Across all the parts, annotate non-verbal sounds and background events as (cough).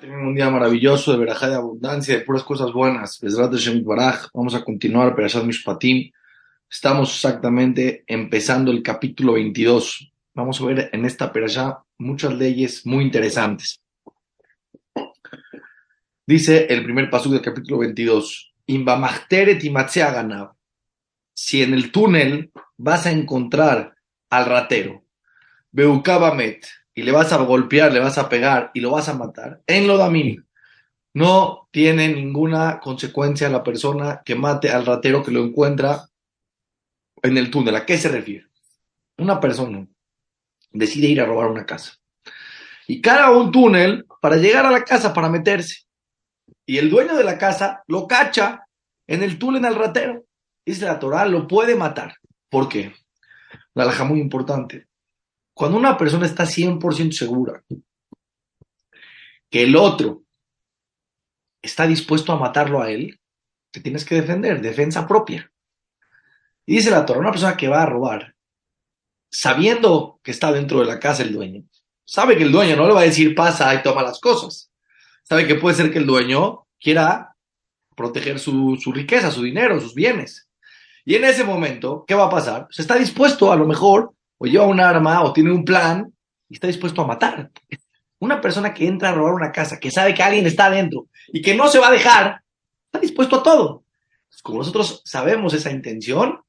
Tengan un día maravilloso de verajá de abundancia, de puras cosas buenas. Vamos a continuar Perashat Mishpatim. Estamos exactamente empezando el capítulo 22. Vamos a ver en esta perashá muchas leyes muy interesantes. Dice el primer paso del capítulo 22. Si en el túnel vas a encontrar al ratero, Beukabamet, y le vas a golpear, le vas a pegar y lo vas a matar, en lo damim, no tiene ninguna consecuencia la persona que mate al ratero que lo encuentra en el túnel. ¿A qué se refiere? Una persona decide ir a robar una casa y cara un túnel para llegar a la casa para meterse. Y el dueño de la casa lo cacha en el túnel al ratero. Dice la Torah, lo puede matar. ¿Por qué? La alhaja muy importante. Cuando una persona está 100% segura que el otro está dispuesto a matarlo a él, te tienes que defender, defensa propia. Y dice la Torah, una persona que va a robar, sabiendo que está dentro de la casa el dueño, sabe que el dueño no le va a decir pasa y toma las cosas. Sabe que puede ser que el dueño quiera proteger su, su riqueza, su dinero, sus bienes. Y en ese momento, ¿qué va a pasar? Se está dispuesto a lo mejor o lleva un arma o tiene un plan y está dispuesto a matar. Una persona que entra a robar una casa, que sabe que alguien está adentro y que no se va a dejar, está dispuesto a todo. Como nosotros sabemos esa intención,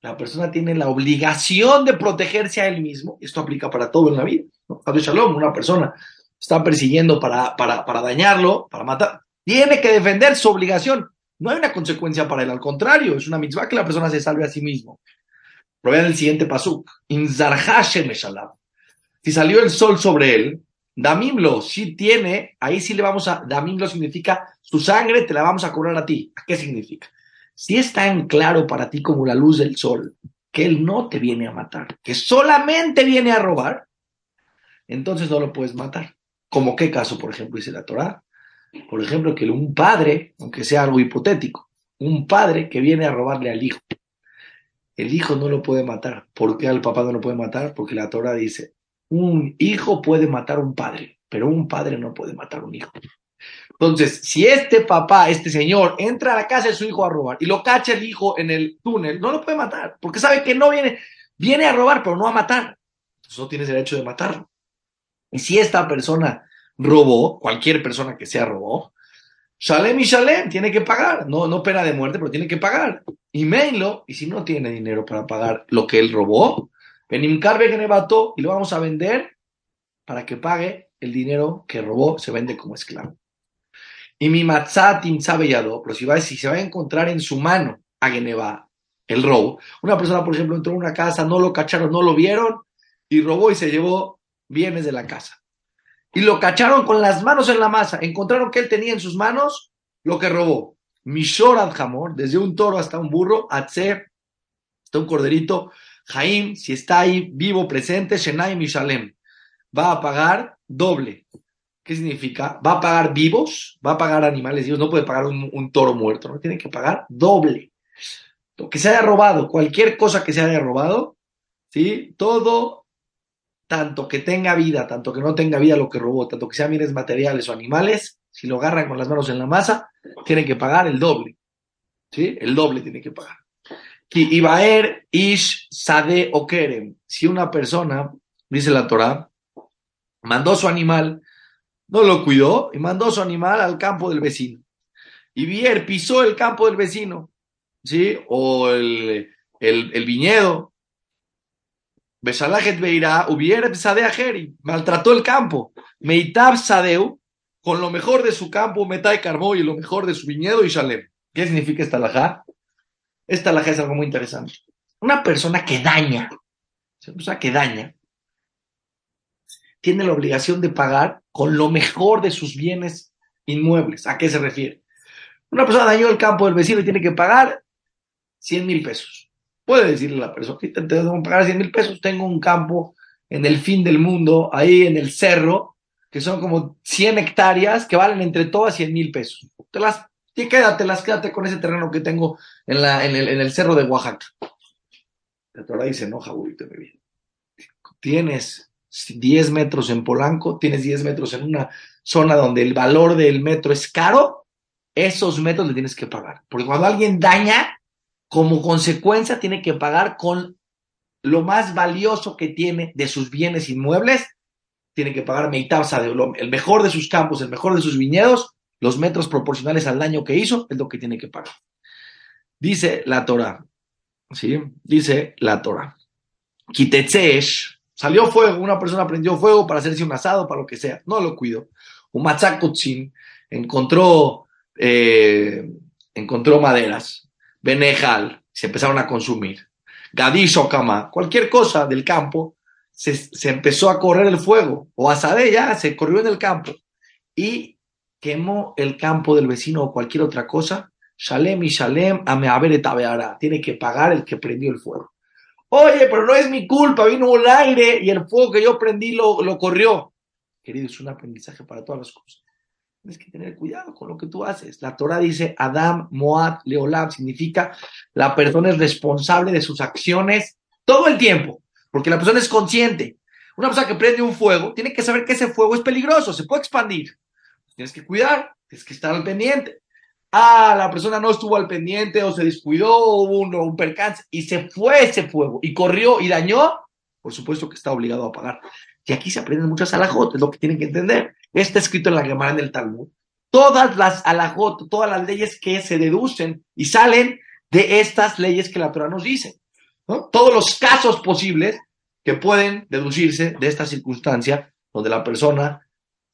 la persona tiene la obligación de protegerse a él mismo. Esto aplica para todo en la vida. ¿no? Shalom, una persona está persiguiendo para, para, para dañarlo, para matar, tiene que defender su obligación. No hay una consecuencia para él, al contrario, es una mitzvah que la persona se salve a sí mismo. Pero el siguiente pasuk. Si salió el sol sobre él, Damimlo, si tiene, ahí sí le vamos a, Damimlo significa su sangre te la vamos a cobrar a ti. ¿A qué significa? Si está en claro para ti como la luz del sol, que él no te viene a matar, que solamente viene a robar, entonces no lo puedes matar. ¿Como qué caso, por ejemplo, dice la Torah? Por ejemplo, que un padre, aunque sea algo hipotético, un padre que viene a robarle al hijo, el hijo no lo puede matar. ¿Por qué al papá no lo puede matar? Porque la Torah dice, un hijo puede matar a un padre, pero un padre no puede matar a un hijo. Entonces, si este papá, este señor, entra a la casa de su hijo a robar y lo cacha el hijo en el túnel, no lo puede matar, porque sabe que no viene, viene a robar, pero no a matar. Entonces no tienes derecho de matarlo. Y si esta persona robó, cualquier persona que sea robó, Shalem y Shalem, tiene que pagar. No, no pena de muerte, pero tiene que pagar. Y Meilo, y si no tiene dinero para pagar lo que él robó, Benimcar Genebato y lo vamos a vender para que pague el dinero que robó, se vende como esclavo. Y mi Matzatim sabe pero si, va, si se va a encontrar en su mano a Geneva el robo, una persona, por ejemplo, entró en una casa, no lo cacharon, no lo vieron y robó y se llevó bienes de la casa y lo cacharon con las manos en la masa. Encontraron que él tenía en sus manos lo que robó. Mishor Jamor, desde un toro hasta un burro, Atze, hasta un corderito, Jaim, si está ahí vivo, presente, Shenai Mishalem, va a pagar doble. ¿Qué significa? Va a pagar vivos, va a pagar animales vivos, no puede pagar un, un toro muerto, no tiene que pagar doble. Lo que se haya robado, cualquier cosa que se haya robado, ¿sí? Todo tanto que tenga vida, tanto que no tenga vida lo que robó, tanto que sean bienes materiales o animales, si lo agarran con las manos en la masa, tiene que pagar el doble. ¿Sí? El doble tiene que pagar. Ibaer ish sade o kerem. Si una persona, dice la Torah, mandó su animal, no lo cuidó y mandó su animal al campo del vecino. Y pisó el campo del vecino, ¿sí? O el, el viñedo, Besalajet Beirá, hubiera Sadea maltrató el campo. Meitab Sadeu, con lo mejor de su campo, Metai Carmó y lo mejor de su viñedo y Shalem. ¿Qué significa esta alajá? Esta alajá es algo muy interesante. Una persona que daña, una persona que daña, tiene la obligación de pagar con lo mejor de sus bienes inmuebles. ¿A qué se refiere? Una persona dañó el campo del vecino y tiene que pagar 100 mil pesos. Puede decirle a la persona, te tengo que pagar 100 mil pesos, tengo un campo en el fin del mundo, ahí en el cerro, que son como 100 hectáreas que valen entre todas 100 mil pesos. Te las, quédatelas, quédate con ese terreno que tengo en, la, en, el, en el cerro de Oaxaca. La Torah dice, no, Jabulito, mi vida. Tienes 10 metros en Polanco, tienes 10 metros en una zona donde el valor del metro es caro, esos metros le tienes que pagar. Porque cuando alguien daña, como consecuencia tiene que pagar con lo más valioso que tiene de sus bienes inmuebles, tiene que pagar Meitabsa, el mejor de sus campos, el mejor de sus viñedos, los metros proporcionales al daño que hizo, es lo que tiene que pagar. Dice la Torah, ¿sí? Dice la Torah. Kitetzesh, salió fuego, una persona prendió fuego para hacerse un asado, para lo que sea, no lo cuido. Un matzakotsin encontró, eh, encontró maderas, benejal, se empezaron a consumir. Gadish cama, cualquier cosa del campo, se, se, empezó a correr el fuego, o asade ya, se corrió en el campo, y quemó el campo del vecino o cualquier otra cosa, Shalem y Shalem, a tabeara. Tiene que pagar el que prendió el fuego. Oye, pero no es mi culpa, vino el aire y el fuego que yo prendí lo, lo corrió. Querido, es un aprendizaje para todas las cosas. Tienes que tener cuidado con lo que tú haces. La Torah dice Adam, Moab, Leolam, significa la persona es responsable de sus acciones todo el tiempo, porque la persona es consciente. Una persona que prende un fuego tiene que saber que ese fuego es peligroso, se puede expandir. Tienes que cuidar, tienes que estar al pendiente ah, la persona no estuvo al pendiente o se descuidó, hubo un, un percance y se fue ese fuego y corrió y dañó, por supuesto que está obligado a pagar. Y aquí se aprenden muchas alajot, es lo que tienen que entender. Está escrito en la Gemara en el Talmud. Todas las alajot, todas las leyes que se deducen y salen de estas leyes que la Torah nos dice. Todos los casos posibles que pueden deducirse de esta circunstancia donde la persona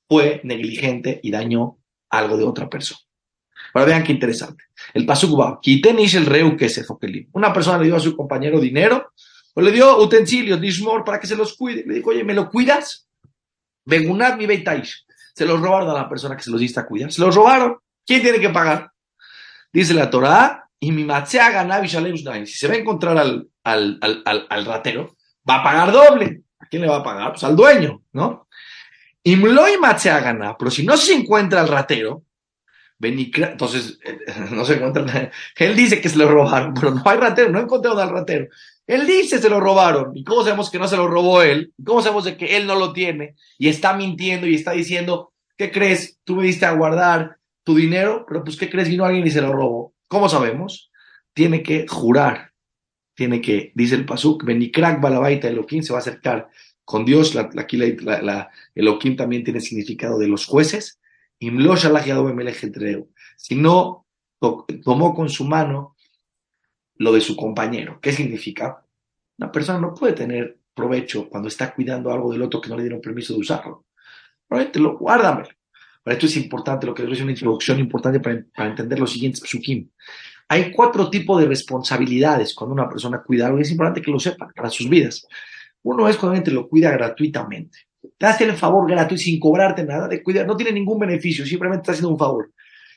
fue negligente y dañó algo de otra persona. Ahora vean qué interesante. El pasuk va, tenéis el reu que se Una persona le dio a su compañero dinero o le dio utensilios, dismor, para que se los cuide. Le dijo, oye, ¿me lo cuidas? Vengunat mi beitais. Se los robaron a la persona que se los diste a cuidar. Se los robaron. ¿Quién tiene que pagar? Dice la Torah, y mi Si se va a encontrar al, al, al, al, ratero, va a pagar doble. ¿A quién le va a pagar? Pues al dueño, ¿no? Y pero si no se encuentra al ratero, entonces, (laughs) no se encuentra Él dice que se lo robaron, pero no hay ratero, no encontraron al ratero. Él dice se lo robaron. ¿Y cómo sabemos que no se lo robó él? ¿Cómo sabemos de que él no lo tiene? Y está mintiendo y está diciendo, ¿qué crees? Tú me diste a guardar tu dinero, pero pues ¿qué crees? Vino alguien y se lo robó. ¿Cómo sabemos? Tiene que jurar. Tiene que, dice el Pasuk, Benikrak Balabaita Elohim se va a acercar con Dios. aquí la, la, también tiene significado de los jueces si no tomó con su mano lo de su compañero. ¿Qué significa? Una persona no puede tener provecho cuando está cuidando algo del otro que no le dieron permiso de usarlo. Lo guárdamelo. Para esto es importante, lo que es una introducción importante para, entender los siguientes psukim. Hay cuatro tipos de responsabilidades cuando una persona cuida algo y es importante que lo sepan para sus vidas. Uno es cuando lo cuida gratuitamente te hace el favor gratuito sin cobrarte nada de cuidar, no tiene ningún beneficio, simplemente está haciendo un favor.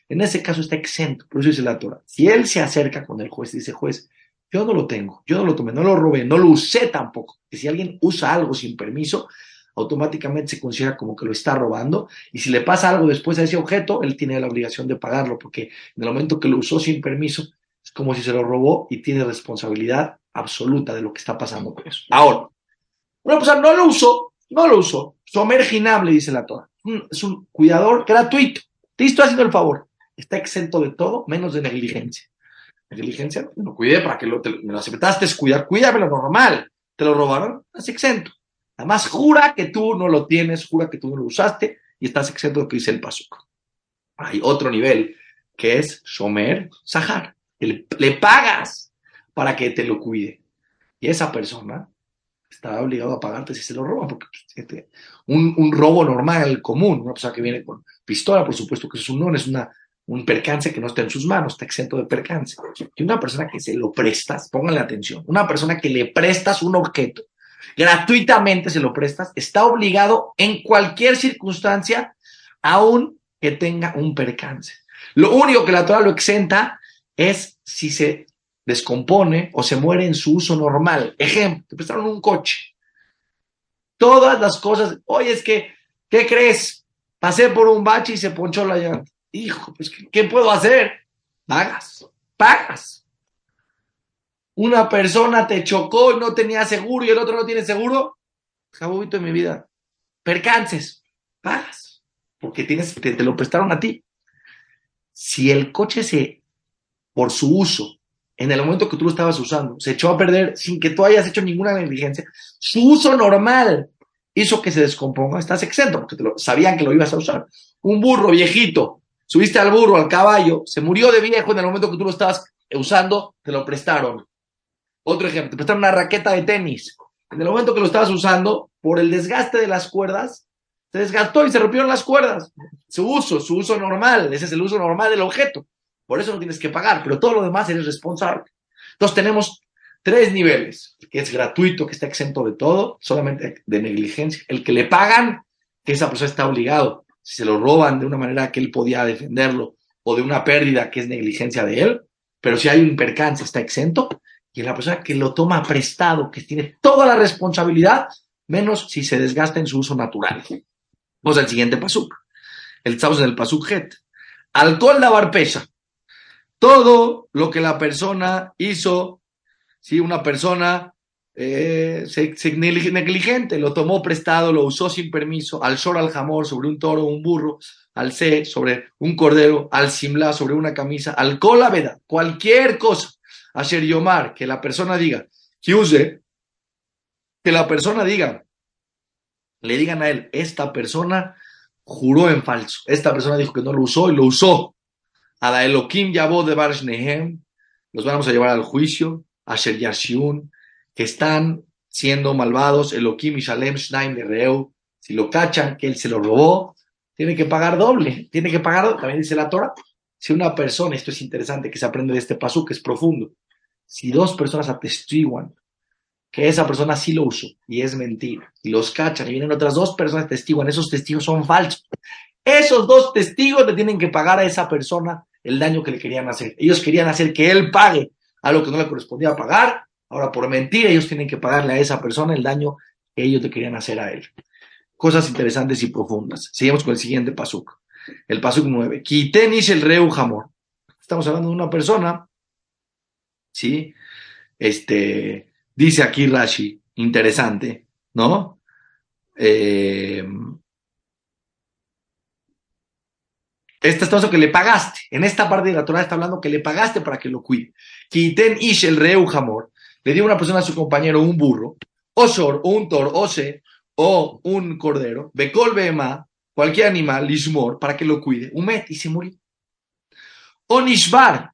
En ese caso está exento, por eso dice la Torah. Si él se acerca con el juez y dice, juez, yo no lo tengo, yo no lo tomé, no lo robé, no lo usé tampoco. Que si alguien usa algo sin permiso, automáticamente se considera como que lo está robando. Y si le pasa algo después a ese objeto, él tiene la obligación de pagarlo, porque en el momento que lo usó sin permiso, es como si se lo robó y tiene responsabilidad absoluta de lo que está pasando con eso. Ahora, una persona no lo usó, no lo usó. Somerginable, dice la Torah. Es un cuidador gratuito. Te estoy haciendo el favor. Está exento de todo, menos de negligencia. Negligencia, lo cuidé para que lo, me lo aceptaste, es cuidar, cuídame lo normal. Te lo robaron, estás exento. Además, jura que tú no lo tienes, jura que tú no lo usaste y estás exento de lo que dice el Pasuk. Hay otro nivel que es Shomer Sahar. Le pagas para que te lo cuide. Y esa persona está obligado a pagarte si se lo roban, porque pues, este, un, un, robo normal, común, una persona que viene con pistola, por supuesto que es un no, es una, un percance que no está en sus manos, está exento de percance. Y una persona que se lo prestas, pónganle atención, una persona que le prestas un objeto, gratuitamente se lo prestas, está obligado en cualquier circunstancia, aun que tenga un percance. Lo único que la Torah lo exenta es si se descompone o se muere en su uso normal. Ejemplo, te prestaron un coche. Todas las cosas, oye, es que, ¿qué crees? Pasé por un bache y se ponchó la llanta. Hijo, pues, ¿qué, puedo hacer? Pagas, pagas. Una persona te chocó y no tenía seguro y el otro no tiene seguro. Jabobito en mi vida. Percances, pagas. porque tienes, te, te lo prestaron a ti. Si el coche se, por su uso, en el momento que tú lo estabas usando, se echó a perder sin que tú hayas hecho ninguna negligencia, su uso normal hizo que se descomponga, estás exento, porque te lo, sabían que lo ibas a usar. Un burro viejito, subiste al burro, al caballo, se murió de viejo en el momento que tú lo estabas usando, te lo prestaron. Otro ejemplo, te prestaron una raqueta de tenis. En el momento que lo estabas usando, por el desgaste de las cuerdas, se desgastó y se rompieron las cuerdas. Su uso, su uso normal, ese es el uso normal del objeto. Por eso no tienes que pagar, pero todo lo demás eres responsable. Entonces tenemos tres niveles, el que es gratuito, que está exento de todo, solamente de negligencia, el que le pagan, que esa persona está obligado, si se lo roban de una manera que él podía defenderlo, o de una pérdida que es negligencia de él, pero si hay un percance está exento, y la persona que lo toma prestado, que tiene toda la responsabilidad, menos si se desgasta en su uso natural. Vamos al siguiente pasuk. El, estamos en el pasuk het. Alcohol de pesa todo lo que la persona hizo, si una persona eh, se, negligente, lo tomó prestado, lo usó sin permiso, al shor al jamor sobre un toro, un burro, al se sobre un cordero, al simla sobre una camisa, al veda, cualquier cosa, a yomar, que la persona diga, que use, que la persona diga, le digan a él, esta persona juró en falso, esta persona dijo que no lo usó y lo usó a la Elohim Yabó de Barshnehem, los vamos a llevar al juicio, a Sher Yashiun, que están siendo malvados, Elohim y Shalem Shnaim de Reu, si lo cachan, que él se lo robó, tiene que pagar doble, tiene que pagar, también dice la Torah, si una persona, esto es interesante que se aprende de este paso que es profundo, si dos personas atestiguan que esa persona sí lo usó y es mentira, y los cachan y vienen otras dos personas testiguan, esos testigos son falsos, esos dos testigos le tienen que pagar a esa persona el daño que le querían hacer. Ellos querían hacer que él pague algo que no le correspondía pagar. Ahora, por mentira, ellos tienen que pagarle a esa persona el daño que ellos le querían hacer a él. Cosas interesantes y profundas. Seguimos con el siguiente pasuk. El pasuk 9. Quitenis el reu jamor. Estamos hablando de una persona, ¿sí? Este, dice aquí Rashi, interesante, ¿no? Eh, está hablando que le pagaste. En esta parte de la Torah está hablando que le pagaste para que lo cuide. Quiten ish el reu jamor. Le dio una persona a su compañero un burro, o shor, o un toro, o se, o un cordero, becol bema, cualquier animal, lishmor, para que lo cuide. Un met y se murió. O nishbar,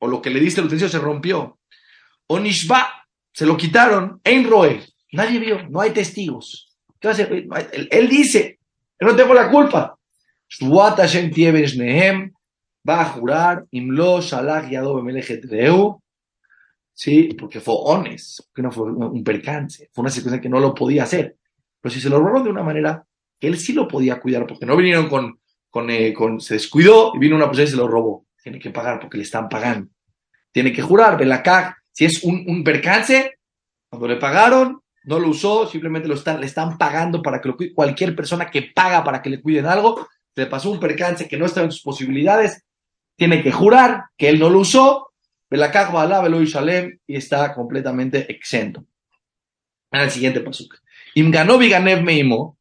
o lo que le diste el utensilio se rompió. O se lo quitaron. En roe, nadie vio, no hay testigos. Él, dice, no tengo la culpa va a jurar, Imlo, Shalach, sí, porque fue ones, que no fue un percance, fue una situación que no lo podía hacer. Pero si se lo robaron de una manera él sí lo podía cuidar, porque no vinieron con, eh, con se descuidó y vino una persona y se lo robó. Tiene que pagar porque le están pagando. Tiene que jurar, Belacag, si es un, un percance, cuando le pagaron, no lo usó, simplemente lo están, le están pagando para que lo. Cualquier persona que paga para que le cuiden algo, le pasó un percance que no estaba en sus posibilidades, tiene que jurar que él no lo usó, y y está completamente exento. En el siguiente paso. Imganov y Ganev Meimo,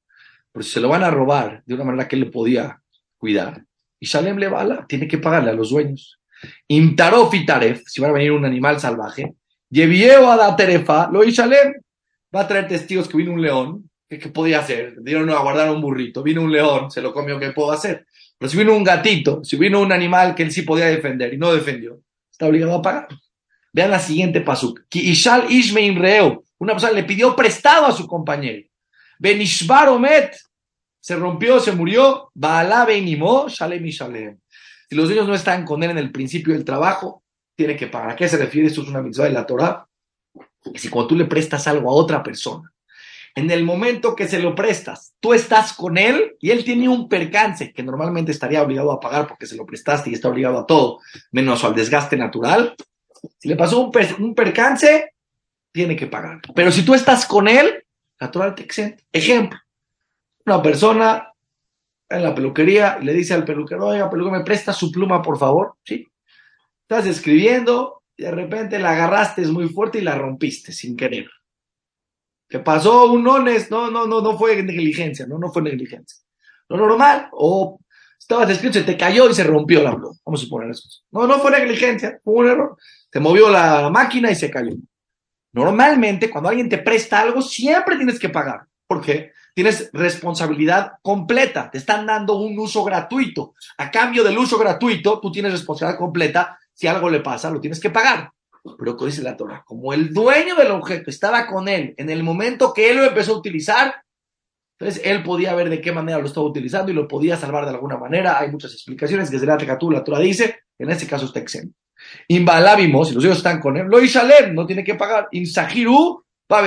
pero si se lo van a robar de una manera que él podía cuidar, y Shalem le bala, tiene que pagarle a los dueños. Imtarof y Taref, si va a venir un animal salvaje, Yevieo a Terefa, lo Shalem, va a traer testigos que vino un león, ¿Qué, podía hacer? Dieron a guardar un burrito, vino un león, se lo comió, ¿qué puedo hacer? Pero si vino un gatito, si vino un animal que él sí podía defender y no defendió, está obligado a pagar. Vean la siguiente pasuk. Ishal Ishmein Reo, una persona le pidió prestado a su compañero. Benishbar Omet, se rompió, se murió. Baala Shalem y. Si los niños no están con él en el principio del trabajo, tiene que pagar. ¿A qué se refiere? Esto es una mitzvah de la Torah. Si cuando tú le prestas algo a otra persona, en el momento que se lo prestas, tú estás con él y él tiene un percance que normalmente estaría obligado a pagar porque se lo prestaste y está obligado a todo, menos al desgaste natural. Si le pasó un, percance, tiene que pagar. Pero si tú estás con él, natural te exenta. Ejemplo, una persona en la peluquería le dice al peluquero, oiga, peluquero, ¿me presta su pluma, por favor? Sí. Estás escribiendo y de repente la agarraste muy fuerte y la rompiste sin querer que pasó un ones, no, no, no, no fue negligencia, no, no fue negligencia. lo normal, o estabas escrito, se te cayó y se rompió la pluma. Vamos a suponer eso. No, no fue negligencia, fue un error. Se movió la máquina y se cayó. Normalmente, cuando alguien te presta algo, siempre tienes que pagar. ¿Por qué? Tienes responsabilidad completa. Te están dando un uso gratuito. A cambio del uso gratuito, tú tienes responsabilidad completa. Si algo le pasa, lo tienes que pagar. Pero dice la Torah, como el dueño del objeto estaba con él en el momento que él lo empezó a utilizar, entonces él podía ver de qué manera lo estaba utilizando y lo podía salvar de alguna manera. Hay muchas explicaciones que la Tecatú, la Torah dice, en este caso está exento. Imbalabimos, si los hijos están con él, lo Ishalem, no tiene que pagar. Insahiru,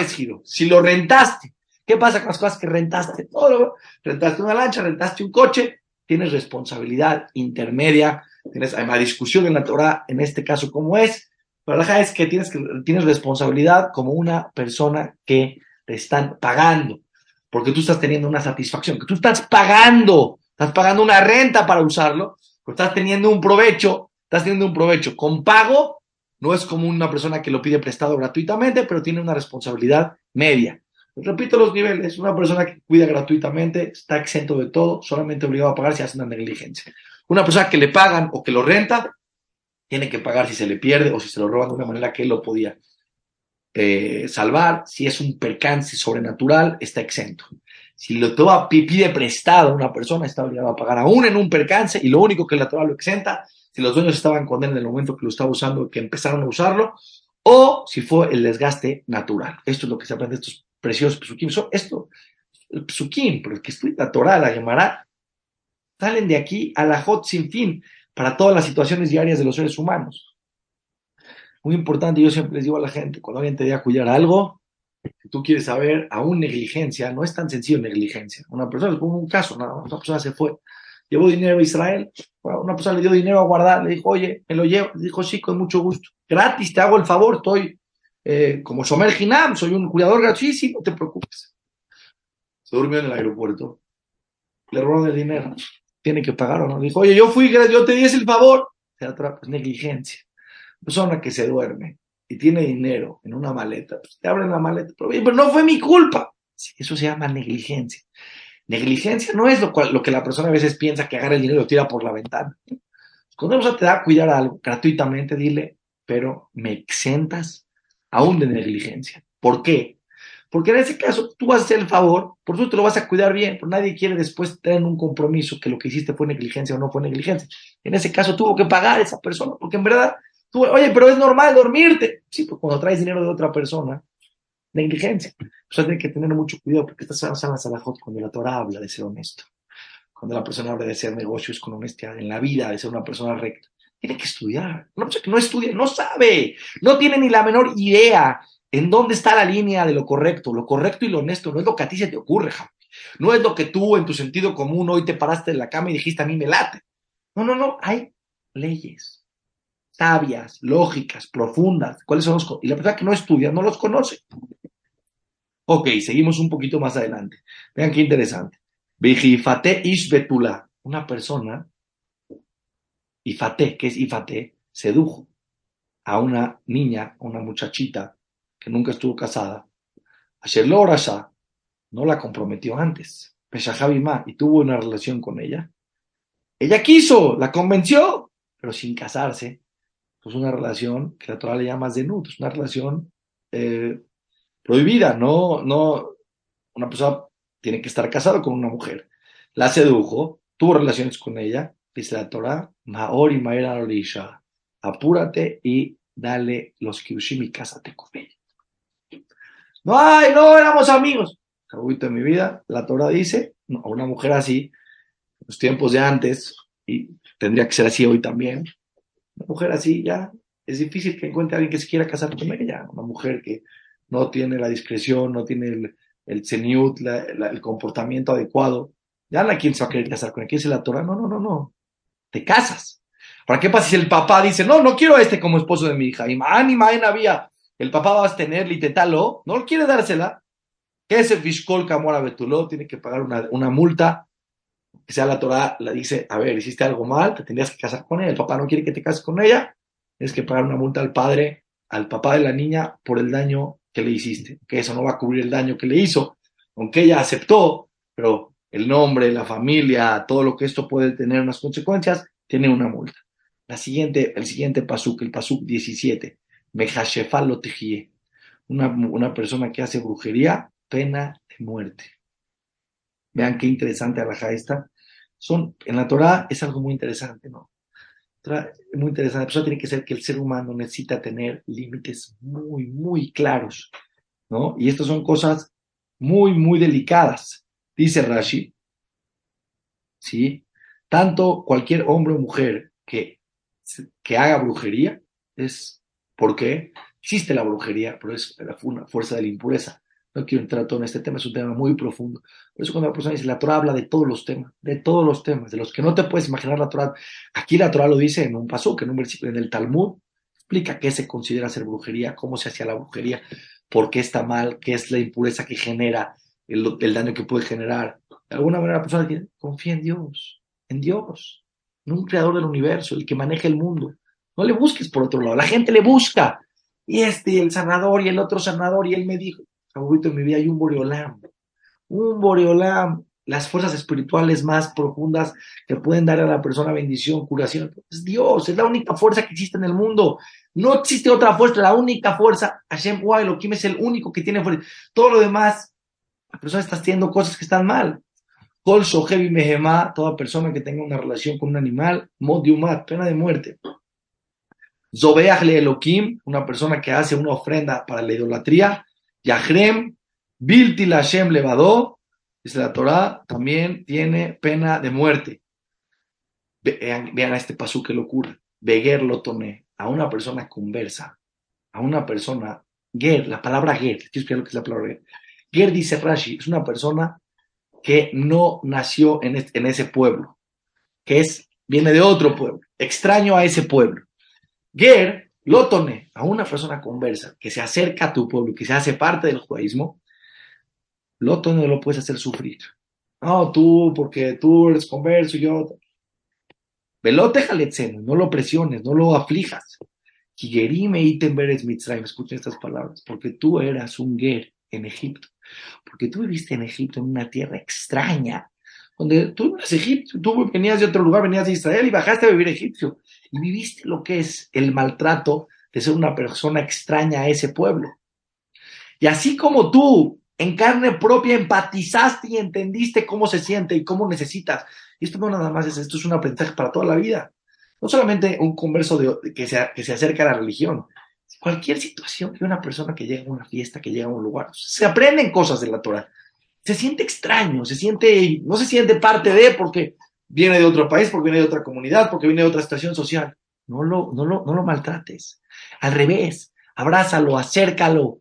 giro. Si lo rentaste, ¿qué pasa con las cosas que rentaste? Todo, rentaste una lancha, rentaste un coche, tienes responsabilidad intermedia, tienes, hay una discusión en la Torah, en este caso, ¿cómo es? La es que tienes, que tienes responsabilidad como una persona que te están pagando, porque tú estás teniendo una satisfacción, que tú estás pagando, estás pagando una renta para usarlo, pero estás teniendo un provecho, estás teniendo un provecho con pago, no es como una persona que lo pide prestado gratuitamente, pero tiene una responsabilidad media. Repito los niveles, una persona que cuida gratuitamente está exento de todo, solamente obligado a pagar si hace una negligencia. Una persona que le pagan o que lo renta, tiene que pagar si se le pierde o si se lo roban de una manera que él lo podía eh, salvar. Si es un percance sobrenatural, está exento. Si lo toma, pide prestado a una persona, está obligado a pagar aún en un percance y lo único que la Torah lo exenta, si los dueños estaban con él en el momento que lo estaba usando, que empezaron a usarlo, o si fue el desgaste natural. Esto es lo que se aprende de estos preciosos psukim. esto, el psukim, pero el que estudia la Torah, la llamará, salen de aquí a la hot sin fin para todas las situaciones diarias de los seres humanos. Muy importante, yo siempre les digo a la gente, cuando alguien te diga cuidar algo, tú quieres saber, aún negligencia, no es tan sencillo negligencia. Una persona, les pongo un caso, una, persona se fue, llevó dinero a Israel, una persona le dio dinero a guardar, le dijo, oye, me lo llevo, le dijo, sí, con mucho gusto, gratis, te hago el favor, estoy eh, como Somer Ginam, soy un cuidador gratuito, no te preocupes. Se durmió en el aeropuerto, le robaron el dinero, tiene que pagar o no. Dijo, oye, yo fui, yo te di el favor. Se atrapa, negligencia. Persona que se duerme y tiene dinero en una maleta, pues te abren la maleta, pero, no fue mi culpa. eso se llama negligencia. Negligencia no es lo, lo que la persona a veces piensa que agarra el dinero y lo tira por la ventana. Cuando una te da a cuidar algo gratuitamente, dile, pero me exentas aún de negligencia. ¿Por qué? Porque en ese caso tú vas a hacer el favor, por eso te lo vas a cuidar bien, pero nadie quiere después tener un compromiso que lo que hiciste fue negligencia o no fue negligencia. En ese caso tuvo que pagar esa persona, porque en verdad, tú, oye, pero es normal dormirte. Sí, pues cuando traes dinero de otra persona, negligencia. Sea, tienes que tener mucho cuidado porque estás en la salajot cuando la Torah habla de ser honesto. Cuando la persona habla de hacer negocios con honestidad en la vida, de ser una persona recta. Tiene que estudiar. No estudia, no sabe, no tiene ni la menor idea ¿En dónde está la línea de lo correcto? Lo correcto y lo honesto no es lo que a ti se te ocurre, Javi. No es lo que tú en tu sentido común hoy te paraste en la cama y dijiste a mí me late. No, no, no. Hay leyes sabias, lógicas, profundas. ¿Cuáles son los? Y la persona que no estudia no los conoce. Ok, seguimos un poquito más adelante. Vean qué interesante. Ifate Ishbetula. Una persona, Ifate, que es Ifate, sedujo a una niña, a una muchachita que nunca estuvo casada, Asher Lorasha no la comprometió antes, Peshahabimá, y tuvo una relación con ella. Ella quiso, la convenció, pero sin casarse. Pues una relación que la Torah le llama Zenut, es una relación eh, prohibida, no, no, una persona tiene que estar casado con una mujer. La sedujo, tuvo relaciones con ella, dice la Torah, Maori Maera apúrate y dale los kiushim y cásate con ella. No, ay, no, éramos amigos. Cabuito de mi vida, la Torah dice, a una mujer así, en los tiempos de antes, y tendría que ser así hoy también, una mujer así ya, es difícil que encuentre a alguien que se quiera casar con ella, una mujer que no tiene la discreción, no tiene el, el el comportamiento adecuado, ya no hay quien se va a querer casar con ella. ¿Qué dice la Torah? No, no, no, no, te casas. ¿Para qué pasa si el papá dice, no, no quiero a este como esposo de mi hija? Y man, y man había el papá va a tener litetalo, no quiere dársela, que es el Fishkol Kamora Betuló, tiene que pagar una, multa, que sea la Torah, la dice, a ver, hiciste algo mal, te tendrías que casar con él, el papá no quiere que te cases con ella, tienes que pagar una multa al padre, al papá de la niña, por el daño que le hiciste, que eso no va a cubrir el daño que le hizo, aunque ella aceptó, pero el nombre, la familia, todo lo que esto puede tener unas consecuencias, tiene una multa. La siguiente, el siguiente pasuk, el pasuk 17, Mejashefal lo una, una persona que hace brujería, pena de muerte. Vean qué interesante alaja esta. Son, en la Torah es algo muy interesante, ¿no? Muy interesante. Eso tiene que ser que el ser humano necesita tener límites muy, muy claros, ¿no? Y estas son cosas muy, muy delicadas. Dice Rashi, ¿sí? Tanto cualquier hombre o mujer que, que haga brujería es, ¿por qué? Existe la brujería, pero es una fuerza de la impureza. No quiero entrar todo en este tema, es un tema muy profundo. Por eso cuando la persona dice, la Torah habla de todos los temas, de todos los temas, de los que no te puedes imaginar la Torah. Aquí la Torah lo dice en un paso, que en un versículo en el Talmud, explica qué se considera ser brujería, cómo se hacía la brujería, por qué está mal, qué es la impureza que genera, el, el daño que puede generar. De alguna manera la persona dice, confía en Dios, en Dios, en un creador del universo, el que maneja el mundo. No le busques por otro lado, la gente le busca. Y este, el sanador, y el otro sanador, y él me dijo, favorito en mi vida hay un Boreolam. Un Boreolam, las fuerzas espirituales más profundas que pueden dar a la persona bendición, curación. Es Dios, es la única fuerza que existe en el mundo. No existe otra fuerza, la única fuerza. Hashem Elohim es el único que tiene fuerza. Todo lo demás, la persona está haciendo cosas que están mal. Kol Sohevi Mehema, toda persona que tenga una relación con un animal, Modiumat, pena de muerte. Zobeach le Elohim, una persona que hace una ofrenda para la idolatría, Yahrem, Bilti Lashem Levadó, dice la Torah, también tiene pena de muerte. Vean, a este paso que locura. Beger lo tomé a una persona conversa, a una persona, Ger, la palabra Ger, quiero explicar lo que es la palabra Ger. Ger dice Rashi, es una persona que no nació en, en ese pueblo, que es, viene de otro pueblo, extraño a ese pueblo. Ger Lótone, a una persona conversa que se acerca a tu pueblo, que se hace parte del judaísmo, Lótone lo puedes hacer sufrir. No, tú, porque tú eres converso y yo. Velote jaletzeno, no lo presiones, no lo aflijas. Kigerime item beres escuchen estas palabras, porque tú eras un ger en Egipto, porque tú viviste en Egipto, en una tierra extraña, donde tú eras Egipto, tú venías de otro lugar, venías de Israel y bajaste a vivir a Egipto y viviste lo que es el maltrato de ser una persona extraña a ese pueblo. Y así como tú en carne propia empatizaste y entendiste cómo se siente y cómo necesitas, y esto no nada más es, esto es un aprendizaje para toda la vida. No solamente un converso de, que, se, que se acerca a la religión, cualquier situación que una persona que llega a una fiesta, que llega a un lugar, se aprenden cosas de la Torah. Se siente extraño, se siente, no se siente parte de, porque viene de otro país, porque viene de otra comunidad, porque viene de otra situación social. No lo, no lo, no lo maltrates. Al revés, abrázalo, acércalo,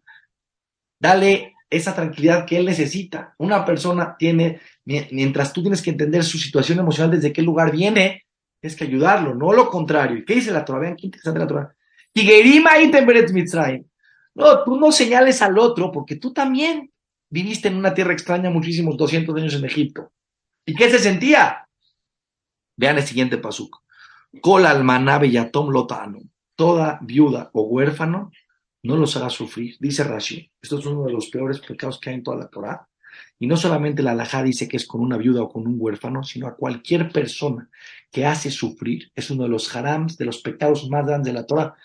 dale esa tranquilidad que él necesita. Una persona tiene, mientras tú tienes que entender su situación emocional, desde qué lugar viene, tienes que ayudarlo, no lo contrario. ¿Y qué dice la Torah? Vean qué interesante la Torah. No, tú no señales al otro porque tú también viviste en una tierra extraña muchísimos 200 años en Egipto. ¿Y qué se sentía? Vean el siguiente pasuk. Kol almanabe yatom lotano. Toda viuda o huérfano no los haga sufrir. Dice Rashi. Esto es uno de los peores pecados que hay en toda la Torah. Y no solamente la alajá dice que es con una viuda o con un huérfano, sino a cualquier persona que hace sufrir. Es uno de los harams, de los pecados más grandes de la Torah.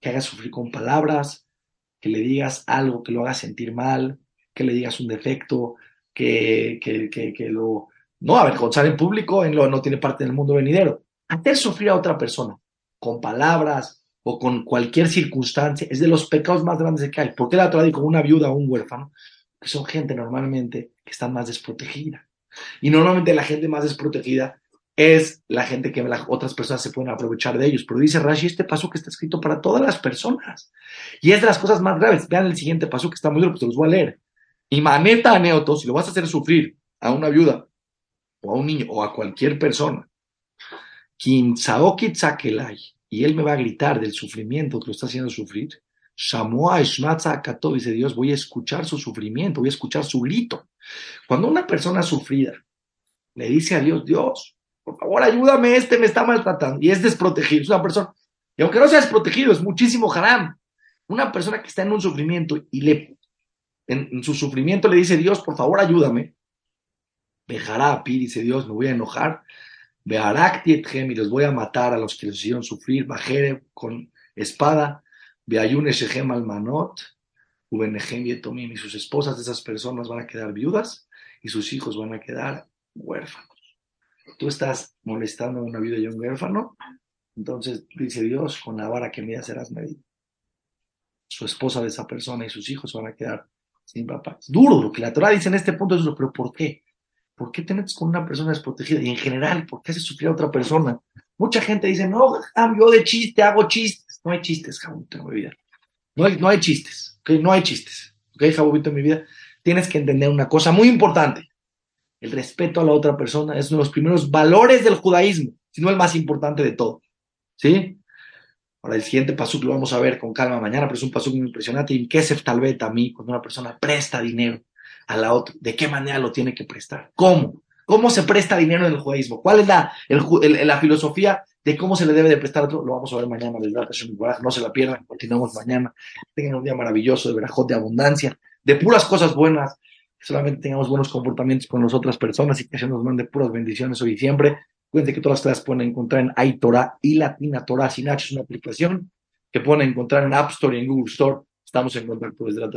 Que haga sufrir con palabras, que le digas algo que lo haga sentir mal, que le digas un defecto, que, que, que, que lo, no avergonzar en público en lo no tiene parte del mundo venidero. Hacer sufrir a otra persona con palabras o con cualquier circunstancia es de los pecados más grandes que hay. ¿Por qué la Torah con una viuda o un huérfano? Que son gente normalmente que está más desprotegida. Y normalmente la gente más desprotegida es la gente que las otras personas se pueden aprovechar de ellos. Pero dice Rashi, este paso que está escrito para todas las personas. Y es de las cosas más graves. Vean el siguiente paso que está muy duro, que se los voy a leer. Y maneta a Neoto, si lo vas a hacer sufrir a una viuda o a un niño o a cualquier persona, y él me va a gritar del sufrimiento que lo está haciendo sufrir, dice Dios, voy a escuchar su sufrimiento, voy a escuchar su grito. Cuando una persona sufrida le dice a Dios, Dios, por favor ayúdame, este me está maltratando, y es desprotegido, es una persona, y aunque no sea desprotegido, es muchísimo haram. Una persona que está en un sufrimiento y le, en su sufrimiento le dice, Dios, por favor ayúdame, Bejará, dice Dios, me voy a enojar. Beharakti etchem, y los voy a matar a los que les hicieron sufrir. Bajere con espada. Beayun eshechem almanot. Ubenechem yetomim. Y sus esposas de esas personas van a quedar viudas y sus hijos van a quedar huérfanos. Tú estás molestando a una viuda y a un huérfano, entonces dice Dios, con la vara que me serás medido. Su esposa de esa persona y sus hijos van a quedar sin papá. Es duro lo que la Torah dice en este punto, es duro, pero ¿por qué? ¿Por qué te metes con una persona desprotegida? Y en general, ¿por qué haces sufrir a otra persona? Mucha gente dice, no, yo de chiste hago chistes. No hay chistes, Jabubito, en mi vida. No hay, no hay chistes, ¿ok? No hay chistes, ¿ok, Jabubito, en mi vida? Tienes que entender una cosa muy importante. El respeto a la otra persona es uno de los primeros valores del judaísmo, si no el más importante de todo. ¿Sí? Ahora, el siguiente pasuk lo vamos a ver con calma mañana, pero es un pasuk muy impresionante. Y qué tal vez a mí, cuando una persona presta dinero a la otra, ¿de qué manera lo tiene que prestar? ¿Cómo? ¿Cómo se presta dinero en el judaísmo? ¿Cuál es la, la filosofía de cómo se le debe de prestar a otro? Lo vamos a ver mañana, no se la pierdan, continuamos mañana. Tengan un día maravilloso de verajot, de abundancia, de puras cosas buenas, que solamente tengamos buenos comportamientos con las otras personas y que se nos mande puras bendiciones hoy y siempre. Cuídense que todas las clases pueden encontrar en iTorah y Latina Torah Sin H, es una aplicación que pueden encontrar en App Store y en Google Store. Estamos en contacto desde la